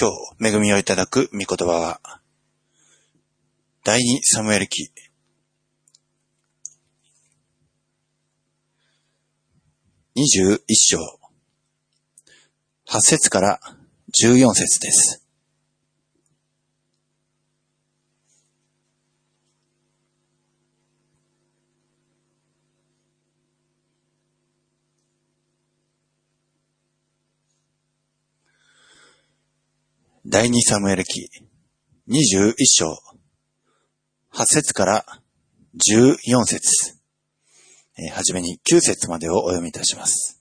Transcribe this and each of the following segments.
今日恵みをいただく御言葉は、第二サムエル記、21章、8節から14節です。第二サムエル記21章8節から14節えーはじめに9節までをお読みいたします。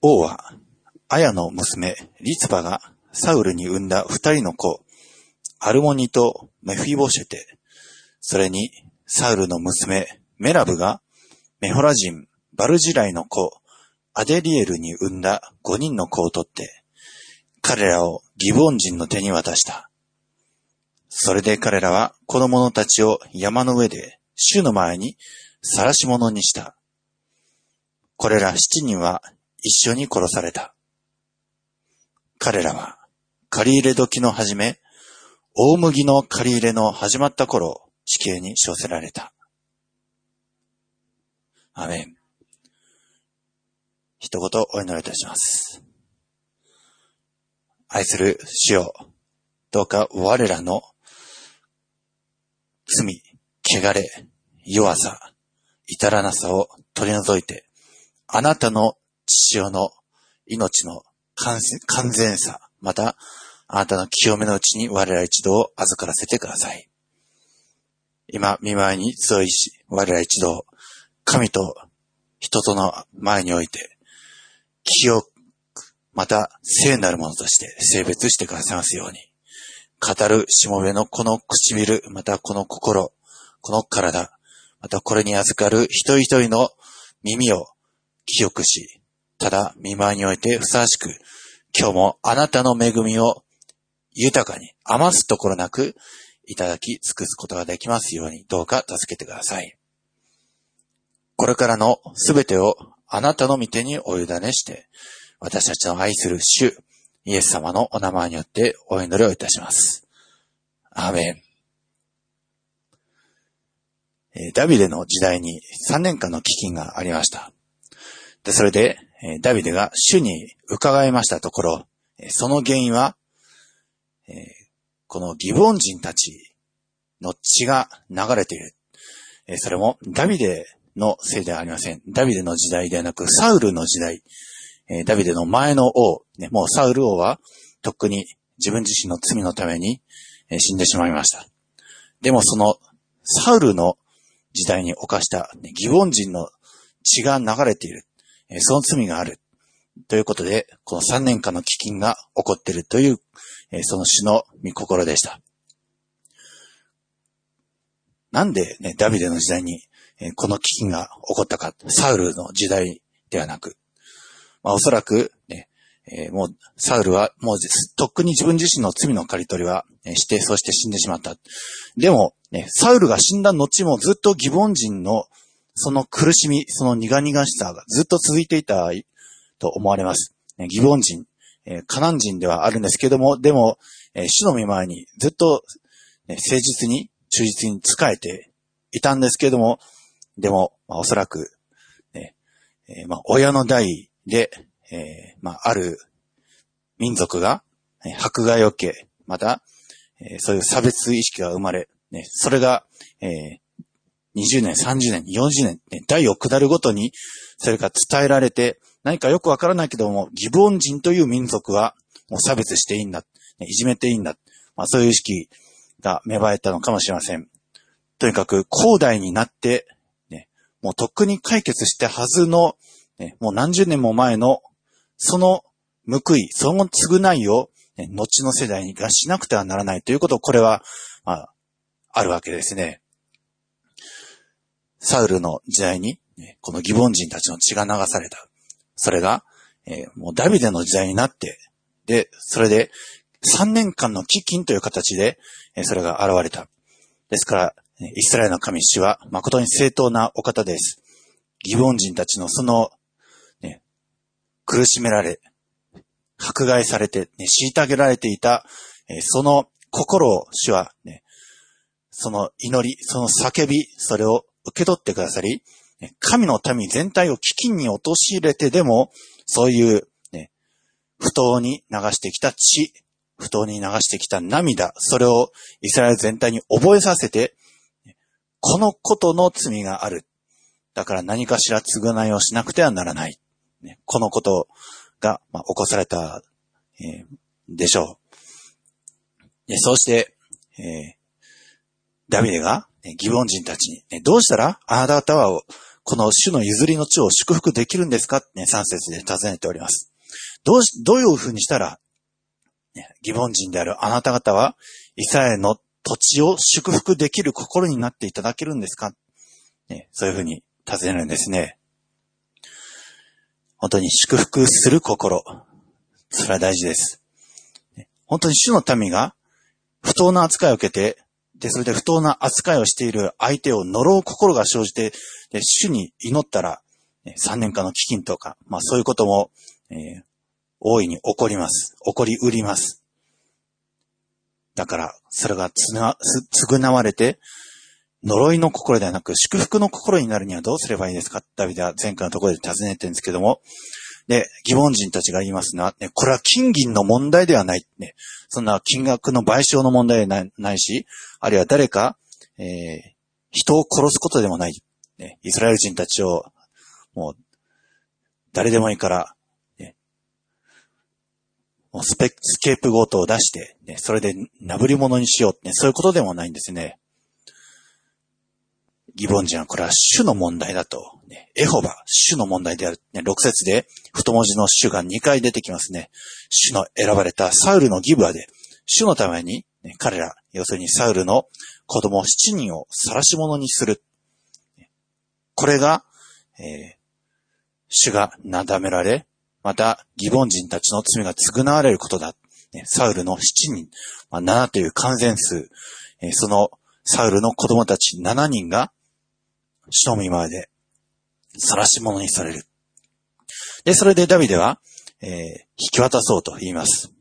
王は、アヤの娘、リツパがサウルに産んだ二人の子、アルモニとメフィボシェテ、それにサウルの娘、メラブがメホラ人、バルジライの子、アデリエルに産んだ五人の子を取って、彼らをギボン人の手に渡した。それで彼らは子供のたちを山の上で主の前に晒し者にした。これら七人は一緒に殺された。彼らは借り入れ時の始め、大麦の借り入れの始まった頃、地形に処せられた。アメン。一言お祈りいたします。愛する主よ、どうか我らの罪、汚れ、弱さ、至らなさを取り除いて、あなたの父親の命の完全さ、また、あなたの清めのうちに我ら一同を預からせてください。今、見舞いに強いし、我ら一同、神と人との前において、清く、また聖なるものとして性別してくださいますように。語るしもべのこの唇、またこの心、この体、またこれに預かる一人一人の耳を清くし、ただ見舞いにおいてふさわしく、今日もあなたの恵みを豊かに余すところなくいただき尽くすことができますように、どうか助けてください。これからのすべてをあなたの御手にお委ねして、私たちの愛する主、イエス様のお名前によってお祈りをいたします。アーメン。ダビデの時代に3年間の飢饉がありました。で、それで、ダビデが主に伺いましたところ、その原因は、このギボン人たちの血が流れている。それもダビデのせいではありません。ダビデの時代ではなく、サウルの時代、えーダビデの前の王、ね、もうサウル王は、とっくに自分自身の罪のために、えー死んでしまいました。でもその、サウルの時代に犯した、ね、ギボン人の血が流れている。えーその罪がある。ということで、この3年間の飢饉が起こっているという、えーその主の御心でした。なんでね、ダビデの時代に、この飢饉が起こったか、サウルの時代ではなく、まあおそらく、ね、もう、サウルは、もう、とっくに自分自身の罪の刈り取りは、して、そして死んでしまった。でも、ね、サウルが死んだ後もずっとギボン人の、その苦しみ、その苦々しさがずっと続いていたと思われます。ねギボン人、カナン人ではあるんですけども、でも、えー主の御前にずっと、誠実に、忠実に仕えていたんですけども、でも、まあ、おそらく、ね、えーまあ、親の代で、えーまあ、ある民族が、え迫害を受け、また、えーそういう差別意識が生まれ、ね、それが、えー20年、30年、40年、ね、代を下るごとに、それが伝えられて、何かよくわからないけども、ギボン人という民族は、もう差別していいんだ、ねいじめていいんだ、まあ、そういう意識が芽生えたのかもしれません。とにかく、後代になって、もうとっくに解決したはずの、ね、もう何十年も前の、その報い、その償いを、ね、後の世代にがしなくてはならないということ、これは、まあ、あるわけですね。サウルの時代に、このギボン人たちの血が流された。それが、えーもうダビデの時代になって、で、それで、3年間の飢饉という形で、えーそれが現れた。ですから、イスラエルの神主は誠に正当なお方です。ギボン人たちのそのね苦しめられ、迫害されて、ね、虐げられていた、え、その心を主はね、その祈り、その叫び、それを受け取ってくださり、神の民全体を飢饉に陥れてでも、そういう、ね、不当に流してきた血、不当に流してきた涙、それをイスラエル全体に覚えさせて、このことの罪がある。だから何かしら償いをしなくてはならない。このことが、まあ、起こされた、えー、でしょう。でそうして、えー、ダビデが、ね、ギボン人たちに、ね、どうしたらあなた方はこの主の譲りの地を祝福できるんですか？ね、3節で尋ねております。どうし、どういうふうにしたら、ね、疑問人であるあなた方は、イスラエの土地を祝福できる心になっていただけるんですか、ね、そういうふうに尋ねるんですね。本当に祝福する心。それは大事です。本当に主の民が不当な扱いを受けて、で、それで不当な扱いをしている相手を呪う心が生じて、で、主に祈ったら、3年間の飢饉とか、まあそういうことも、えー、大いに起こります。起こりうります。だから、それがつな、償われて、呪いの心ではなく祝福の心になるにはどうすればいいですか？ダビデは前回のところで尋ねてるんですけども、で、疑問人たちが言いますのは、ね、これは金銀の問題ではない。ね、そんな金額の賠償の問題ではないし、あるいは誰か、えー、人を殺すことでもない。ね、イスラエル人たちを、もう、誰でもいいから、スペスケープゴートを出して、ね、それでなぶり物にしようって、ね、そういうことでもないんですね。疑問人はこれは主の問題だと、ね、エホバ、主の問題である、ね、6節で太文字の主が2回出てきますね。主の選ばれたサウルのギブアで、主のために、ね、彼ら、要するにサウルの子供7人を晒し者にする。これが、えー、主がなだめられ、また、ギボン人たちの罪が償われることだ。サウルの7人、まあ、7という完全数、そのサウルの子供たち7人が、主の見前で、晒し者にされる。で、それでダビデは、えー、引き渡そうと言います。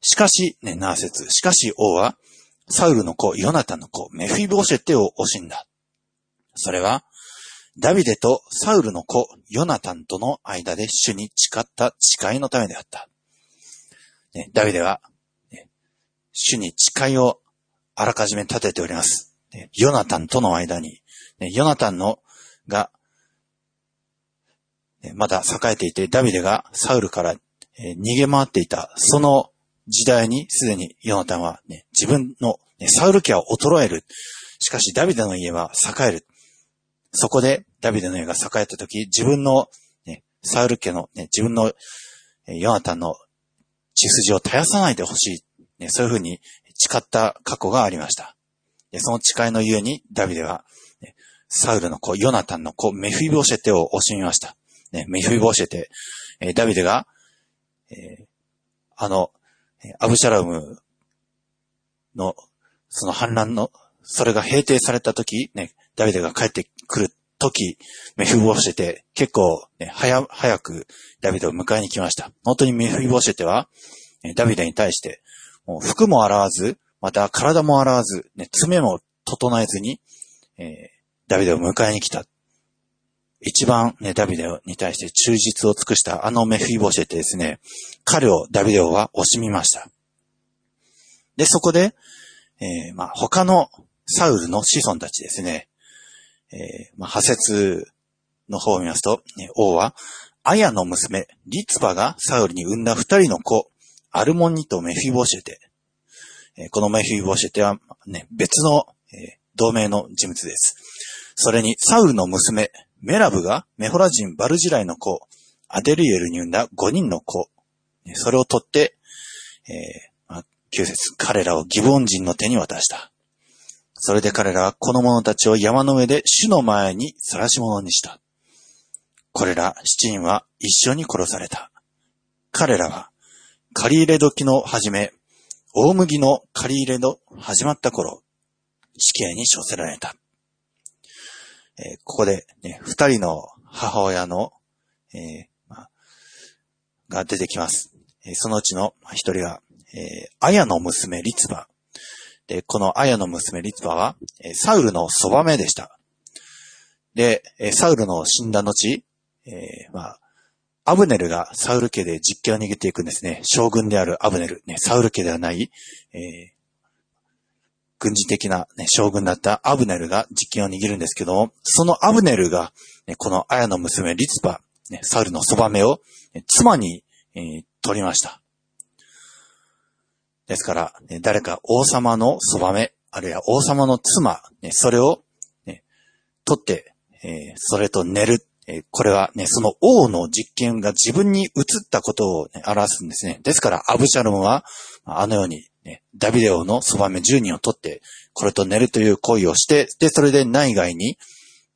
しかし、ね、ナー節。しかし王は、サウルの子、ヨナタの子、メフィボシェテを惜しんだ。それは、ダビデとサウルの子、ヨナタンとの間で主に誓った誓いのためであった。ね、ダビデは、ね、主に誓いをあらかじめ立てております。ね、ヨナタンとの間に、ね、ヨナタンのが、まだ栄えていて、ダビデがサウルからえ逃げ回っていた、その時代にすでにヨナタンは、ね、自分の、ね、サウル家は衰える。しかしダビデの家は栄える。そこでダビデの家が栄えた時、自分の、ね、サウル家の、ね、自分の、ヨナタンの血筋を絶やさないでほしい。ね、そういうふうに誓った過去がありました。その誓いのゆえに、ダビデは、ね、サウルの子、ヨナタンの子、メフィボシェテを惜しみました。ね、メフィボシェテ、えー、ダビデが、えー、あの、アブシャラムの、その反乱の、それが平定された時、ね、ダビデが帰ってくる時、メフィボシェテ、結構、ね、早、早くダビデを迎えに来ました。本当にメフィボシェテは、ダビデに対して、もう服も洗わず、また体も洗わず、ね、爪も整えずに、えー、ダビデを迎えに来た。一番ね、ダビデに対して忠実を尽くしたあのメフィボシェってですね、彼をダビデは惜しみました。で、そこで、えー、まあ、他のサウルの子孫たちですね、えー、まあ、派説の方を見ますと、王は、アヤの娘、リツバがサウルに産んだ二人の子、アルモニとメフィボシェテ。えー、このメフィボシェテは、ね、別の、えー、同盟の人物です。それに、サウルの娘、メラブがメホラ人バルジライの子、アデリエルに産んだ5人の子、それを取って、えー、9節彼らをギボン人の手に渡した。それで彼らはこの者たちを山の上で主の前に晒し者にした。これら七人は一緒に殺された。彼らは、借り入れ時の始め、大麦の借り入れの始まった頃、死刑に処せられた。えー、ここで、ね、二人の母親の、えーま、が出てきます。えそのうちの一人が、えー、アヤの娘リツバ。で、このアヤの娘リツバは、サウルのそばめでした。で、サウルの死んだ後、えー、まあ、アブネルがサウル家で実権を握っていくんですね。将軍であるアブネル、ね、サウル家ではない、えー、軍事的な、ね、将軍だったアブネルが実権を握るんですけども、そのアブネルが、ね、このアヤの娘リツバ、ね、サウルのそばめを、妻に、えー、取りました。ですから、ね、誰か王様のそばめ、あるいは王様の妻、ね、それを、ね、取って、えー、それと寝る。えー、これはね、その王の実権が自分に移ったことを、ね、表すんですね。ですから、アブシャロムは、あのように、ね、ダビデオのそばめ10人を取って、これと寝るという行為をして、で、それで内外に、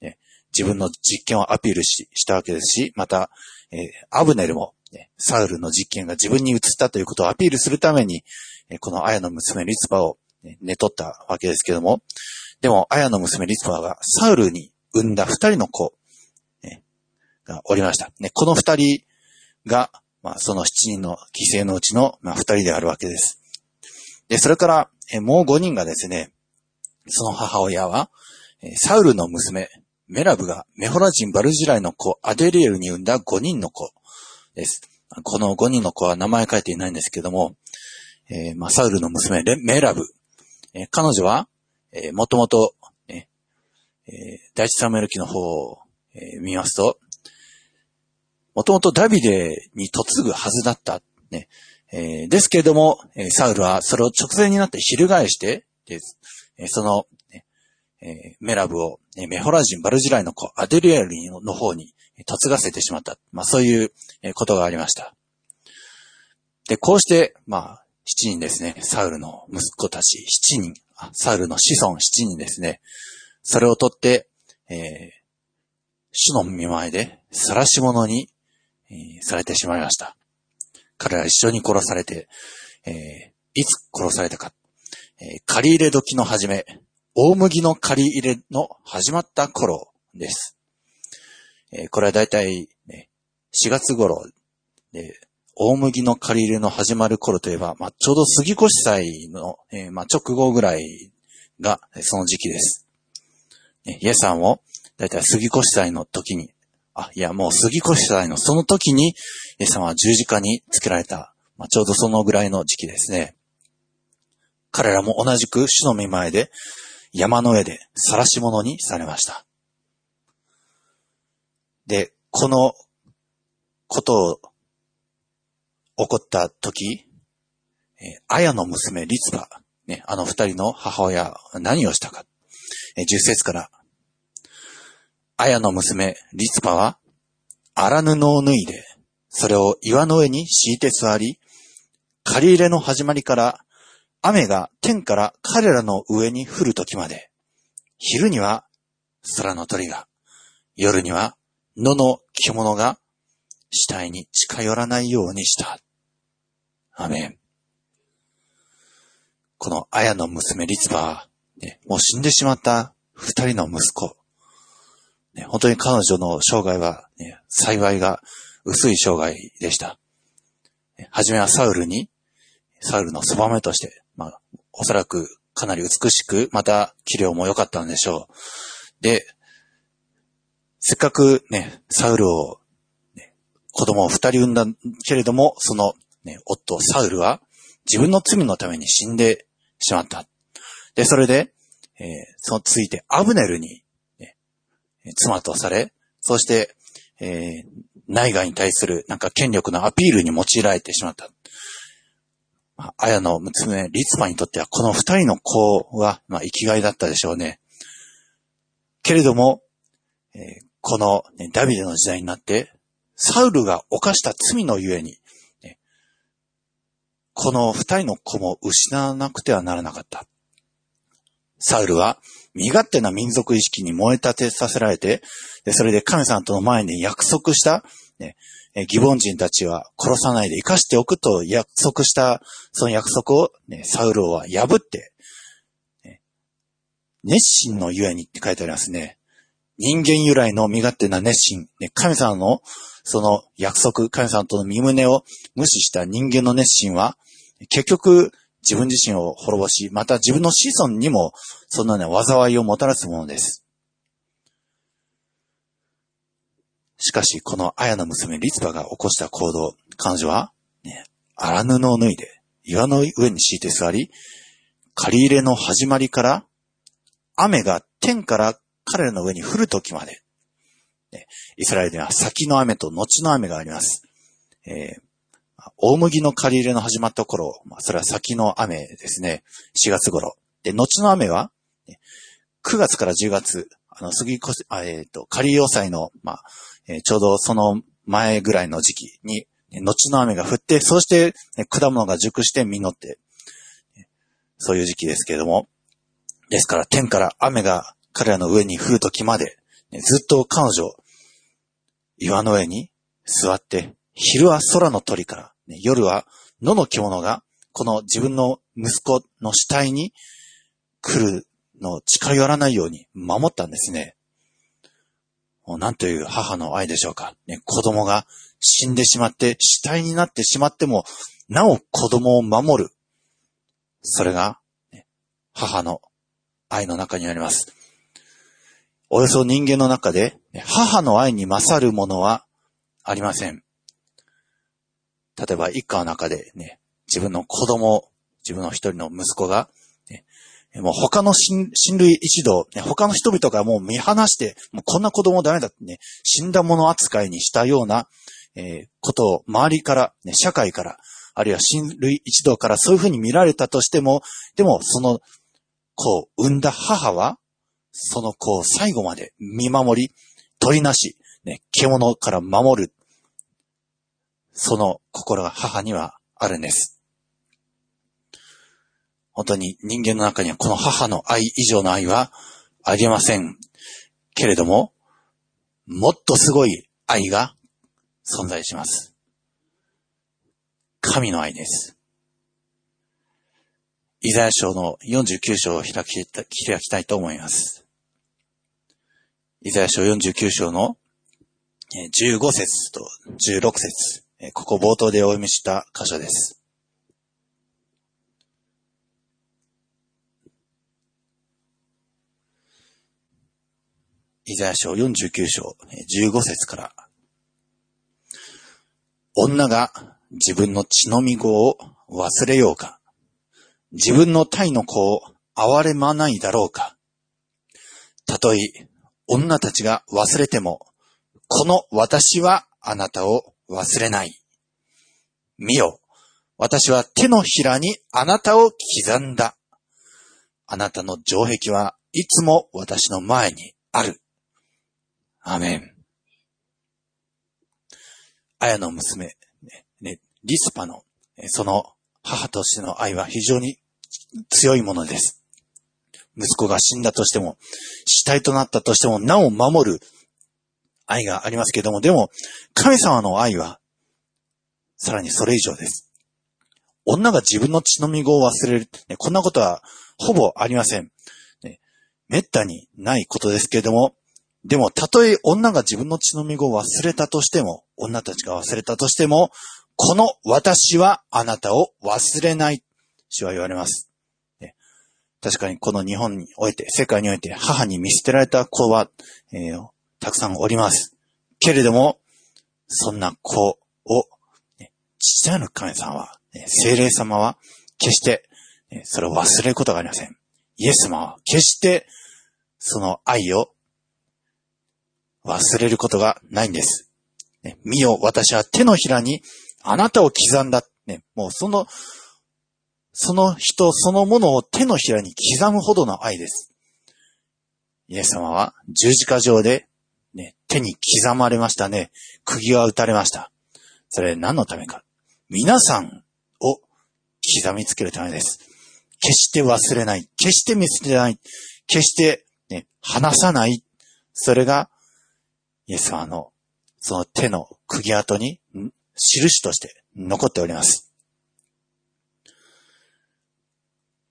ね、自分の実験をアピールししたわけですし、また、えー、アブネルも、ね、サウルの実験が自分に移ったということをアピールするために、このアヤの娘リツパを、寝取ったわけですけども、でも、アヤの娘リツパがサウルに産んだ二人の子、がおりました。この二人が、まあ、その七人の犠牲のうちの、二人であるわけです。で、それから、もう五人がですね、その母親は、サウルの娘、メラブがメホラ人バルジライの子、アデリエルに産んだ五人の子です。この五人の子は名前書いていないんですけども、えー、まあ、サウルの娘、メラブ。えー、彼女は、えー、もともと、えー、第一サムエル記の方を、えー、見ますと、もともとダビデに嫁ぐはずだった。ね、えー、ですけれども、えサウルはそれを直前になって翻して、でえその、ねえメラブを、ね、メホラ人バルジライの子、アデリアリの方に嫁がせてしまった。まあそういうことがありました。で、こうして、まあ、七人ですね。サウルの息子たち七人、サウルの子孫七人ですね。それを取って、えー、主の見前で晒し者に、えー、されてしまいました。彼ら一緒に殺されて、えー、いつ殺されたか。えー、借り入れ時の始め、大麦の借り入れの始まった頃です。えー、これはだいたい、ね、4月頃で、大麦の借り入れの始まる頃といえば、まあ、ちょうど杉越祭の、えー、まあ、直後ぐらいがその時期です。イエさんも、だいたい杉越祭の時に、あ、いや、もう杉越祭のその時に、イエス様は十字架につけられた、まあ、ちょうどそのぐらいの時期ですね。彼らも同じく主の見前で、山の上で晒し者にされました。で、このことを起こった時、えー、アヤの娘リツバ、ね、あの二人の母親何をしたか。えー、十節から、アヤの娘リツバは、荒布を脱いで、それを岩の上に敷いて座り、借り入れの始まりから雨が天から彼らの上に降る時まで、昼には空の鳥が、夜には野の獣が死体に近寄らないようにした。アメン。この綾の娘リツバは、ね、もう死んでしまった二人の息子。ね、本当に彼女の生涯は、ね、幸いが薄い生涯でした。はじめはサウルに、サウルのそばめとして、まあ、おそらくかなり美しく、また、器量も良かったんでしょう。で、せっかくね、サウルを、ね、子供を二人産んだけれども、そのね、夫、サウルは自分の罪のために死んでしまった。で、それで、えー、そのついてアブネルに、ね、妻とされ、そして、えー、内外に対するなんか権力のアピールに用いられてしまった。まあ、アヤの娘、リツマにとってはこの二人の子は、まあ、生きがいだったでしょうね。けれども、えー、この、ね、ダビデの時代になって、サウルが犯した罪のゆえに、この二人の子も失わなくてはならなかった。サウルは身勝手な民族意識に燃え立てさせられて、それで神様との前に約束した、ね、ギボン人たちは殺さないで生かしておくと約束した、その約束を、ね、サウルは破って、ね、熱心のゆえにって書いてありますね。人間由来の身勝手な熱心、ね、神様のその約束、神様との身胸を無視した人間の熱心は、結局自分自身を滅ぼし、また自分の子孫にもそんなね、災いをもたらすものです。しかし、この綾の娘リツバが起こした行動、彼女は、ね、荒布を脱いで、岩の上に敷いて座り、借り入れの始まりから、雨が天から彼らの上に降る時まで、イスラエルでは先の雨と後の雨があります。えー、大麦の借り入れの始まった頃、まあ、それは先の雨ですね。4月頃。で、後の雨は、9月から10月、あの、杉越、えっ、ー、と、仮要塞の、まあ、えー、ちょうどその前ぐらいの時期に、後の雨が降って、そして、果物が熟して実って、そういう時期ですけれども、ですから天から雨が彼らの上に降る時まで、ずっと彼女、岩の上に座って、昼は空の鳥から、夜は野の獣が、この自分の息子の死体に来るのを近寄らないように守ったんですね。なんという母の愛でしょうか。ね、子供が死んでしまって死体になってしまっても、なお子供を守る。それが、ね、母の愛の中にあります。およそ人間の中で、母の愛に勝るものはありません。例えば一家の中でね、自分の子供、自分の一人の息子がもう他の親類一同、他の人々がもう見放して、もうこんな子供ダメだってね、死んだ者扱いにしたような、えー、ことを周りから、ね、社会から、あるいは親類一同からそういうふうに見られたとしても、でもその子を産んだ母は、その子を最後まで見守り、取りなし、ね、獣から守る、その心が母にはあるんです。本当に人間の中にはこの母の愛以上の愛はありません。けれども、もっとすごい愛が存在します。神の愛です。イザヤ書の49章を開き開きたいと思います。イザヤ書49章の15節と16節ここ冒頭でお読みした箇所です。イザヤ書49章15節から、女が自分の血のみ子を忘れようか、自分の体の子を憐れまないだろうか。たとえ女たちが忘れても、この私はあなたを忘れない。見よ、私は手のひらにあなたを刻んだ。あなたの城壁はいつも私の前にある。アメン。綾の娘、ね、ね、リスパの、その母としての愛は非常に強いものです。息子が死んだとしても、死体となったとしても、なお守る愛がありますけども、でも、神様の愛は、さらにそれ以上です。女が自分の血のみ子を忘れる、ね、こんなことはほぼありません。ね、めったにないことですけれども、でも、たとえ女が自分の血のみ子を忘れたとしても、女たちが忘れたとしても、この私はあなたを忘れない。主は言われます。ね、確かにこの日本において、世界において母に見捨てられた子は、えー、たくさんおります。けれども、そんな子を、ね、父なる神様は、ね、精霊様は、決して、ね、それを忘れることがありません。イエス様は、決して、その愛を忘れることがないんです。ね、見よ、私は手のひらにあなたを刻んだ。ね、もうその、その人そのものを手のひらに刻むほどの愛です。イエス様は十字架上で、ね、手に刻まれましたね。釘は打たれました。それ何のためか。皆さんを刻みつけるためです。決して忘れない。決して見捨てない。決して、ね、離さない。それがイエス様のその手の釘跡に印として残っております。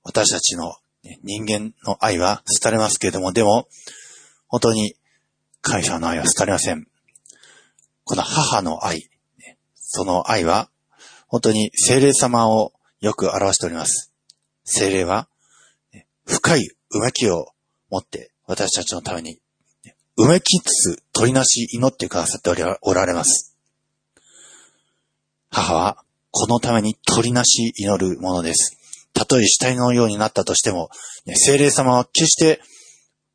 私たちの人間の愛は廃れますけれども、でも、本当に神様の愛は廃れません。この母の愛、その愛は、本当に精霊様をよく表しております。精霊は、深いうめきを持って私たちのために、うめきつつ取りなし祈ってくださっておられます。母は、このために取りなし祈るものです。たとえ死体のようになったとしても、精霊様は決して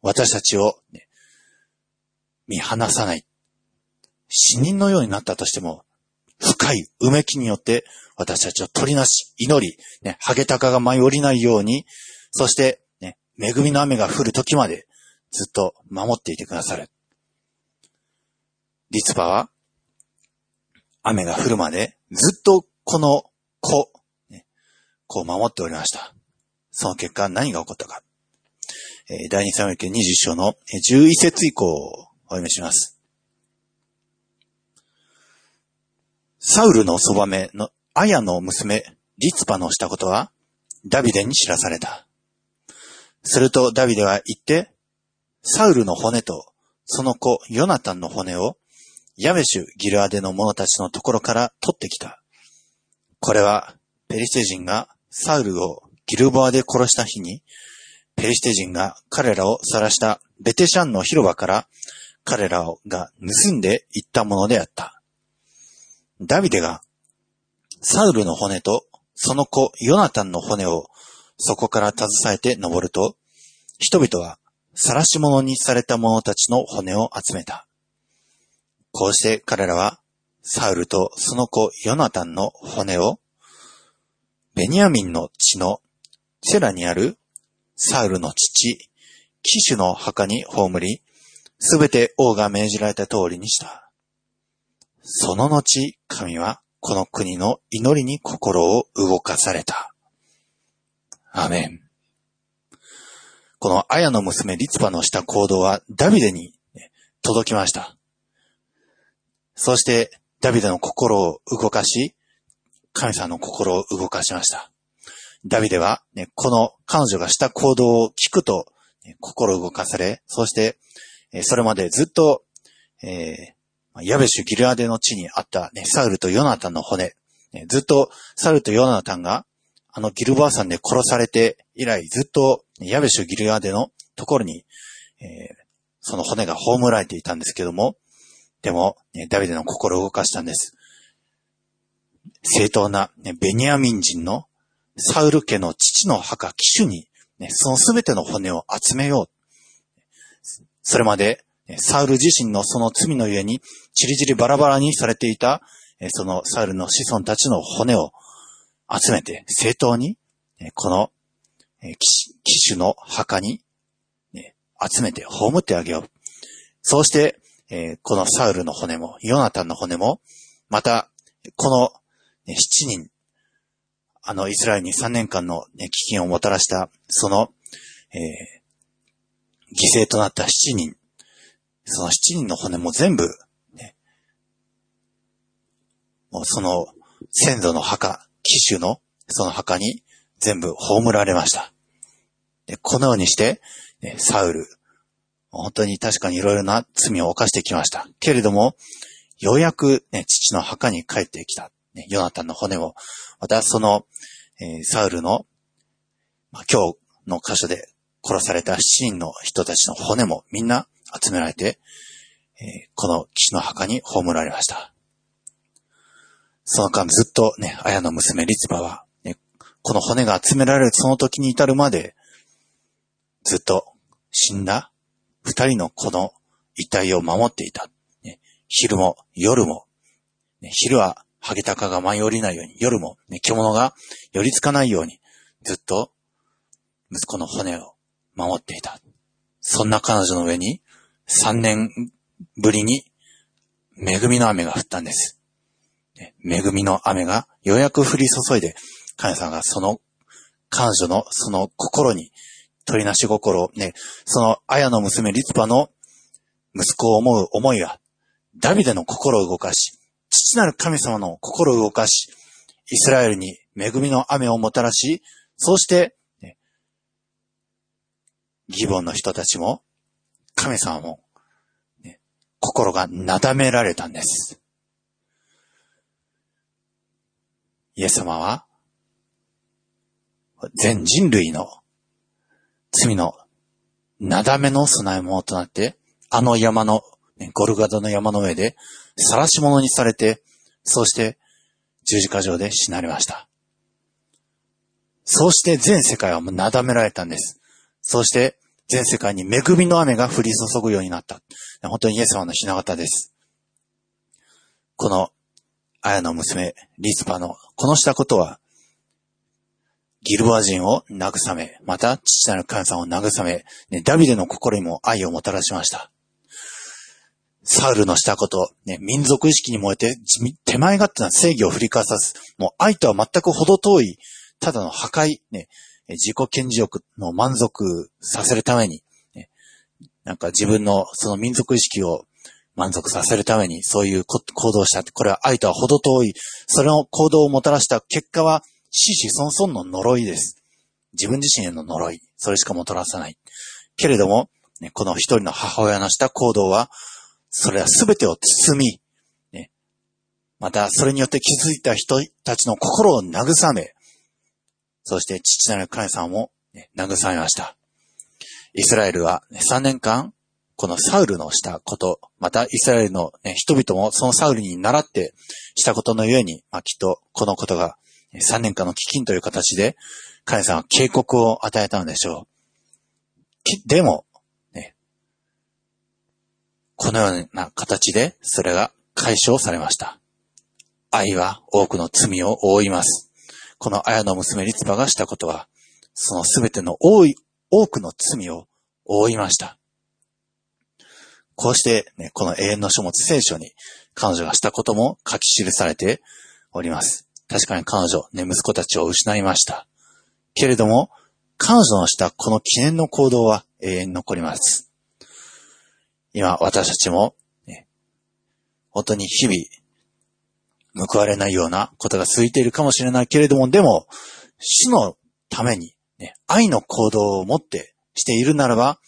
私たちを、ね、見放さない。死人のようになったとしても、深いうめきによって私たちを取りなし、祈り、ね、ハゲタカが舞い降りないように、そして、ね、恵みの雨が降る時までずっと守っていてくださる。リツパは、雨が降るまでずっとこの子、ね、子を守っておりました。その結果何が起こったか。えー、第二サムエル20章の11節以降お読みします。サウルのそばめのアヤの娘、リツパのしたことは、ダビデに知らされた。するとダビデは言って、サウルの骨と、その子、ヨナタンの骨を、ヤベシュ・ギルアデの者たちのところから取ってきた。これは、ペリシテ人がサウルをギルボアで殺した日に、ペリシテ人が彼らを晒したベテシャンの広場から彼らが盗んで行ったものであった。ダビデがサウルの骨とその子ヨナタンの骨をそこから携えて登ると、人々は晒し物にされた者たちの骨を集めた。こうして彼らはサウルとその子ヨナタンの骨をベニヤミンの地のセラにあるサウルの父、騎手の墓に葬り、すべて王が命じられた通りにした。その後、神はこの国の祈りに心を動かされた。アメン。このアヤの娘リツパのした行動はダビデに届きました。そしてダビデの心を動かし、神様の心を動かしました。ダビデは、ね、この彼女がした行動を聞くと、ね、心動かされ、そして、それまでずっと、えー、ヤベシュ・ギルアデの地にあった、ね、サウルとヨナタンの骨、ね、ずっとサウルとヨナタンが、あのギルバー山で殺されて以来、ずっと、ヤベシュ・ギルアデのところに、えー、その骨が葬られていたんですけども、でも、ね、ダビデの心を動かしたんです。正当な、ね、ベニヤミン人のサウル家の父の墓、騎手に、ね、そのすべての骨を集めよう。それまで、サウル自身のその罪のゆえに、ちりじりバラバラにされていた、そのサウルの子孫たちの骨を集めて、正当に、この騎手の墓に、集めて葬ってあげよう。そうして、このサウルの骨も、ヨナタンの骨も、また、この7人、あの、イスラエルに3年間の、危険をもたらした、その、え、犠牲となった7人、その7人の骨も全部、ね、もうその先祖の墓、騎手のその墓に全部葬られました。でこのようにして、ね、サウル、本当に確かにいろいろな罪を犯してきました。けれども、ようやく、ね、父の墓に帰ってきた。ね、ヨナタンの骨を、またその、えー、サウルの、まあ、今日の箇所で殺された7人の人たちの骨もみんな集められて、この騎士の墓に葬られました。その間ずっとね、綾の娘リツバは、ね、この骨が集められるその時に至るまで、ずっと死んだ二人の子の遺体を守っていた。ね、昼も夜も、ね、昼はハゲタカが舞い降りないように、夜も、ね、獣が寄りつかないように、ずっと息子の骨を守っていた。そんな彼女の上に、3年ぶりに恵みの雨が降ったんです。恵みの雨がようやく降り注いで、神様がその彼女のその心に、取りなし心をね、その綾の娘リツパの息子を思う思いが、ダビデの心を動かし、父なる神様の心を動かし、イスラエルに恵みの雨をもたらし、そうして、ギボンの人たちも、神様も、ね、心がなだめられたんです。イエス様は、全人類の罪のなだめの備え物となって、あの山の、ゴルガドの山の上で、晒し者にされて、そして十字架上で死なれました。そうして全世界はなだめられたんです。そして全世界に恵みの雨が降り注ぐようになった。本当にイエス様のひな形です。この、綾の娘、リスパの、このしたことは、ギルボア人を慰め、また父なる神様を慰め、ね、ダビデの心にも愛をもたらしました。サウルのしたこと、ね、民族意識に燃えて、手前勝手な正義を振り返さず、もう愛とは全く程遠い、ただの破壊、ね、自己顕示欲の満足させるために、ね、なんか自分のその民族意識を満足させるためにそういう行動をした。これは愛とは程遠い。それの行動をもたらした結果は、死死孫孫の呪いです。自分自身への呪い。それしかもたらさない。けれども、ね、この一人の母親のした行動は、それは全てを包み、ね、またそれによって気づいた人たちの心を慰め、そして父なる神様も、ね、慰めました。イスラエルは、3年間、このサウルのしたこと、またイスラエルの、ね、人々もそのサウルに倣ってしたことのゆえに、まあ、きっとこのことが3年間の飢饉という形で、神様は警告を与えたのでしょう。でも、ね、このような形でそれが解消されました。愛は多くの罪を覆います。この綾の娘リツパがしたことは、そのすべての多い、多くの罪を覆いました。こうして、ね、この永遠の書物聖書に彼女がしたことも書き記されております。確かに彼女、ね、息子たちを失いました。けれども、彼女のしたこの記念の行動は永遠に残ります。今、私たちも、ね、本当に日々、報われないようなことが続いているかもしれないけれども、でも、主のために、ね、愛の行動を持ってしているならば、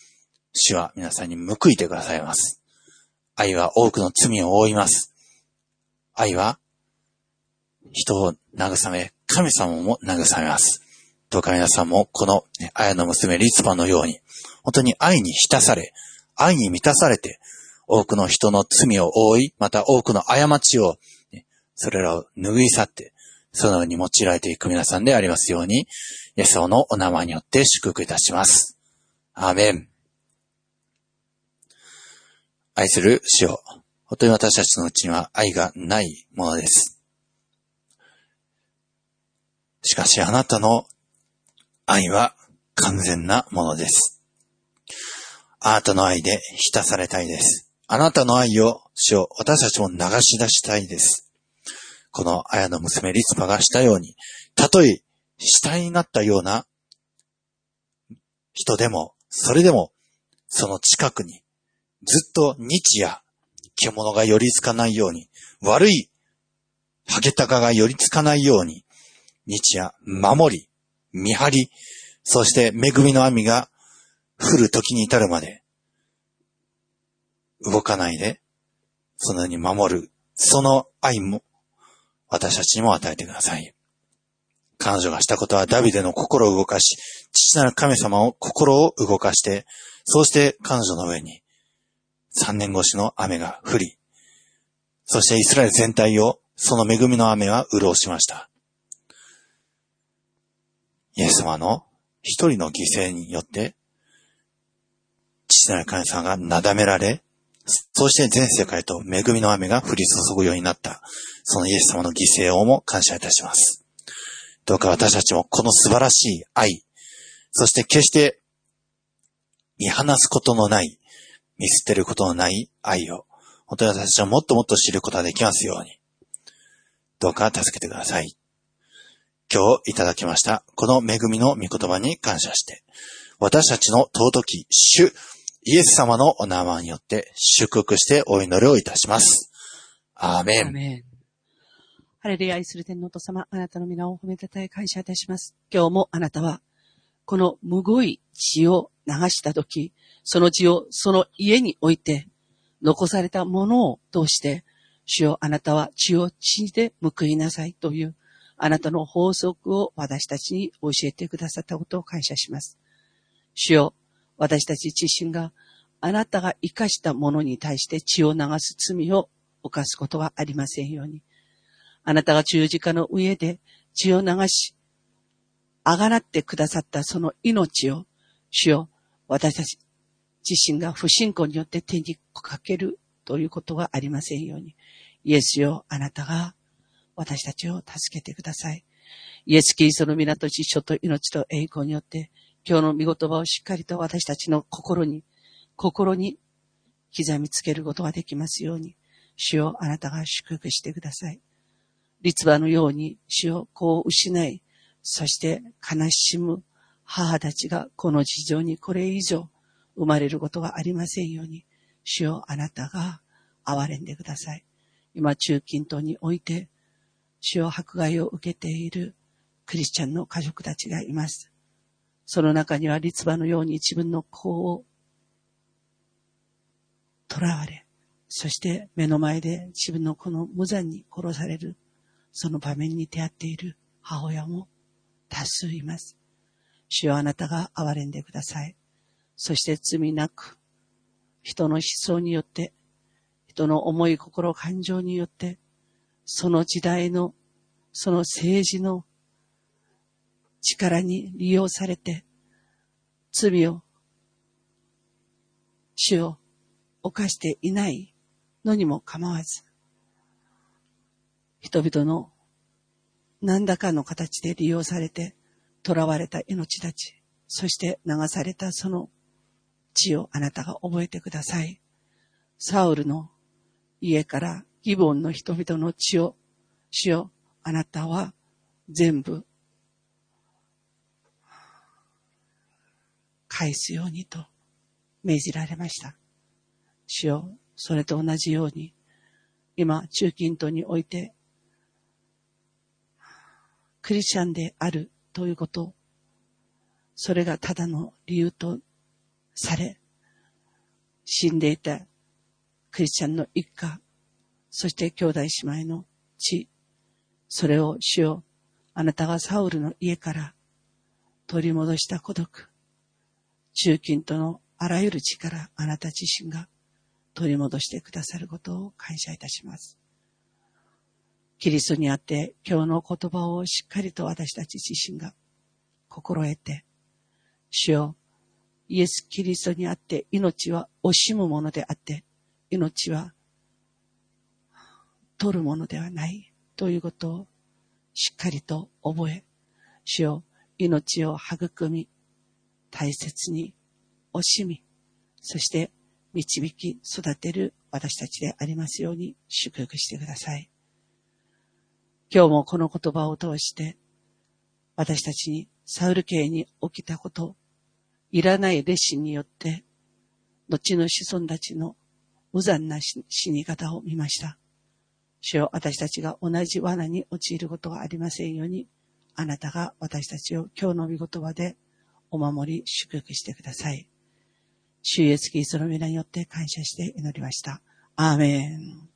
主は皆さんに報いてくださいます。愛は多くの罪を覆います。愛は人を慰め、神様も慰めます。どうか皆さんもこの、ね、愛の娘リツパのように、本当に愛に浸され、愛に満たされて、多くの人の罪を覆い、また多くの過ちをそれらを拭い去って、そのように用いられていく皆さんでありますように、イエス様のお名前によって祝福いたします。アーメン。愛する主よ。本当に私たちのうちには愛がないものです。しかしあなたの愛は完全なものです。あなたの愛で浸されたいです。あなたの愛を、主を私たちも流し出したいです。この綾の娘リツパがしたように、たとえ死体になったような人でも、それでも、その近くに、ずっと日夜、獣が寄りつかないように、悪い、ハゲタカが寄りつかないように、日夜、守り、見張り、そして恵みの網が降る時に至るまで、動かないで、そのように守る、その愛も、私たちにも与えてください。彼女がしたことはダビデの心を動かし、父なる神様を心を動かして、そうして彼女の上に三年越しの雨が降り、そしてイスラエル全体をその恵みの雨は潤しました。イエス様の一人の犠牲によって、父なる神様がなだめられ、そして全世界と恵みの雨が降り注ぐようになった。そのイエス様の犠牲をも感謝いたします。どうか私たちもこの素晴らしい愛、そして決して見放すことのない、見捨てることのない愛を、本当に私たちはもっともっと知ることができますように。どうか助けてください。今日いただきました、この恵みの御言葉に感謝して、私たちの尊き主、イエス様のお名前によって祝福してお祈りをいたします。アーメン。アーメンハレルヤ愛する天皇と様、あなたの皆を褒めたたえ感謝いたします。今日もあなたは、このむごい血を流したとき、その血をその家に置いて、残されたものを通して、主よあなたは血を血で報いなさいという、あなたの法則を私たちに教えてくださったことを感謝します。主よ、私たち自身があなたが生かしたものに対して血を流す罪を犯すことはありませんように。あなたが十字架の上で血を流し、あがらってくださったその命を、主よ、私たち自身が不信仰によって手にかけるということはありませんように。イエスよ、あなたが私たちを助けてください。イエス・キリストの港地書と命と栄光によって、今日の御言葉をしっかりと私たちの心に、心に刻みつけることができますように、主よあなたが祝福してください。立場のように主をこう失い、そして悲しむ母たちがこの事情にこれ以上生まれることがありませんように、主よあなたが憐れんでください。今、中近東において、主を迫害を受けているクリスチャンの家族たちがいます。その中には立場のように自分の子を囚われ、そして目の前で自分の子の無残に殺される、その場面に出会っている母親も多数います。主よあなたが憐れんでください。そして罪なく、人の思想によって、人の思い心感情によって、その時代の、その政治の力に利用されて、罪を、主を犯していないのにも構わず、人々の何らかの形で利用されて、囚われた命たち、そして流されたその血をあなたが覚えてください。サウルの家からギボンの人々の血を、血をあなたは全部返すようにと命じられました。主よ、それと同じように、今、中近東において、クリスチャンであるということ、それがただの理由とされ、死んでいたクリスチャンの一家、そして兄弟姉妹の血、それを主よ、あなたがサウルの家から取り戻した孤独、中近とのあらゆる力、あなた自身が取り戻してくださることを感謝いたします。キリストにあって今日の言葉をしっかりと私たち自身が心得て、主よ、イエス・キリストにあって命は惜しむものであって、命は取るものではないということをしっかりと覚え、主よ、命を育み、大切に惜しみ、そして導き育てる私たちでありますように祝福してください。今日もこの言葉を通して、私たちにサウル家に起きたこと、いらない列心によって、後の子孫たちの無残な死に方を見ました。主よ私たちが同じ罠に陥ることがありませんように、あなたが私たちを今日の御言葉でお守り、祝福してください。主イエスキリストの皆によって感謝して祈りました。アーメン。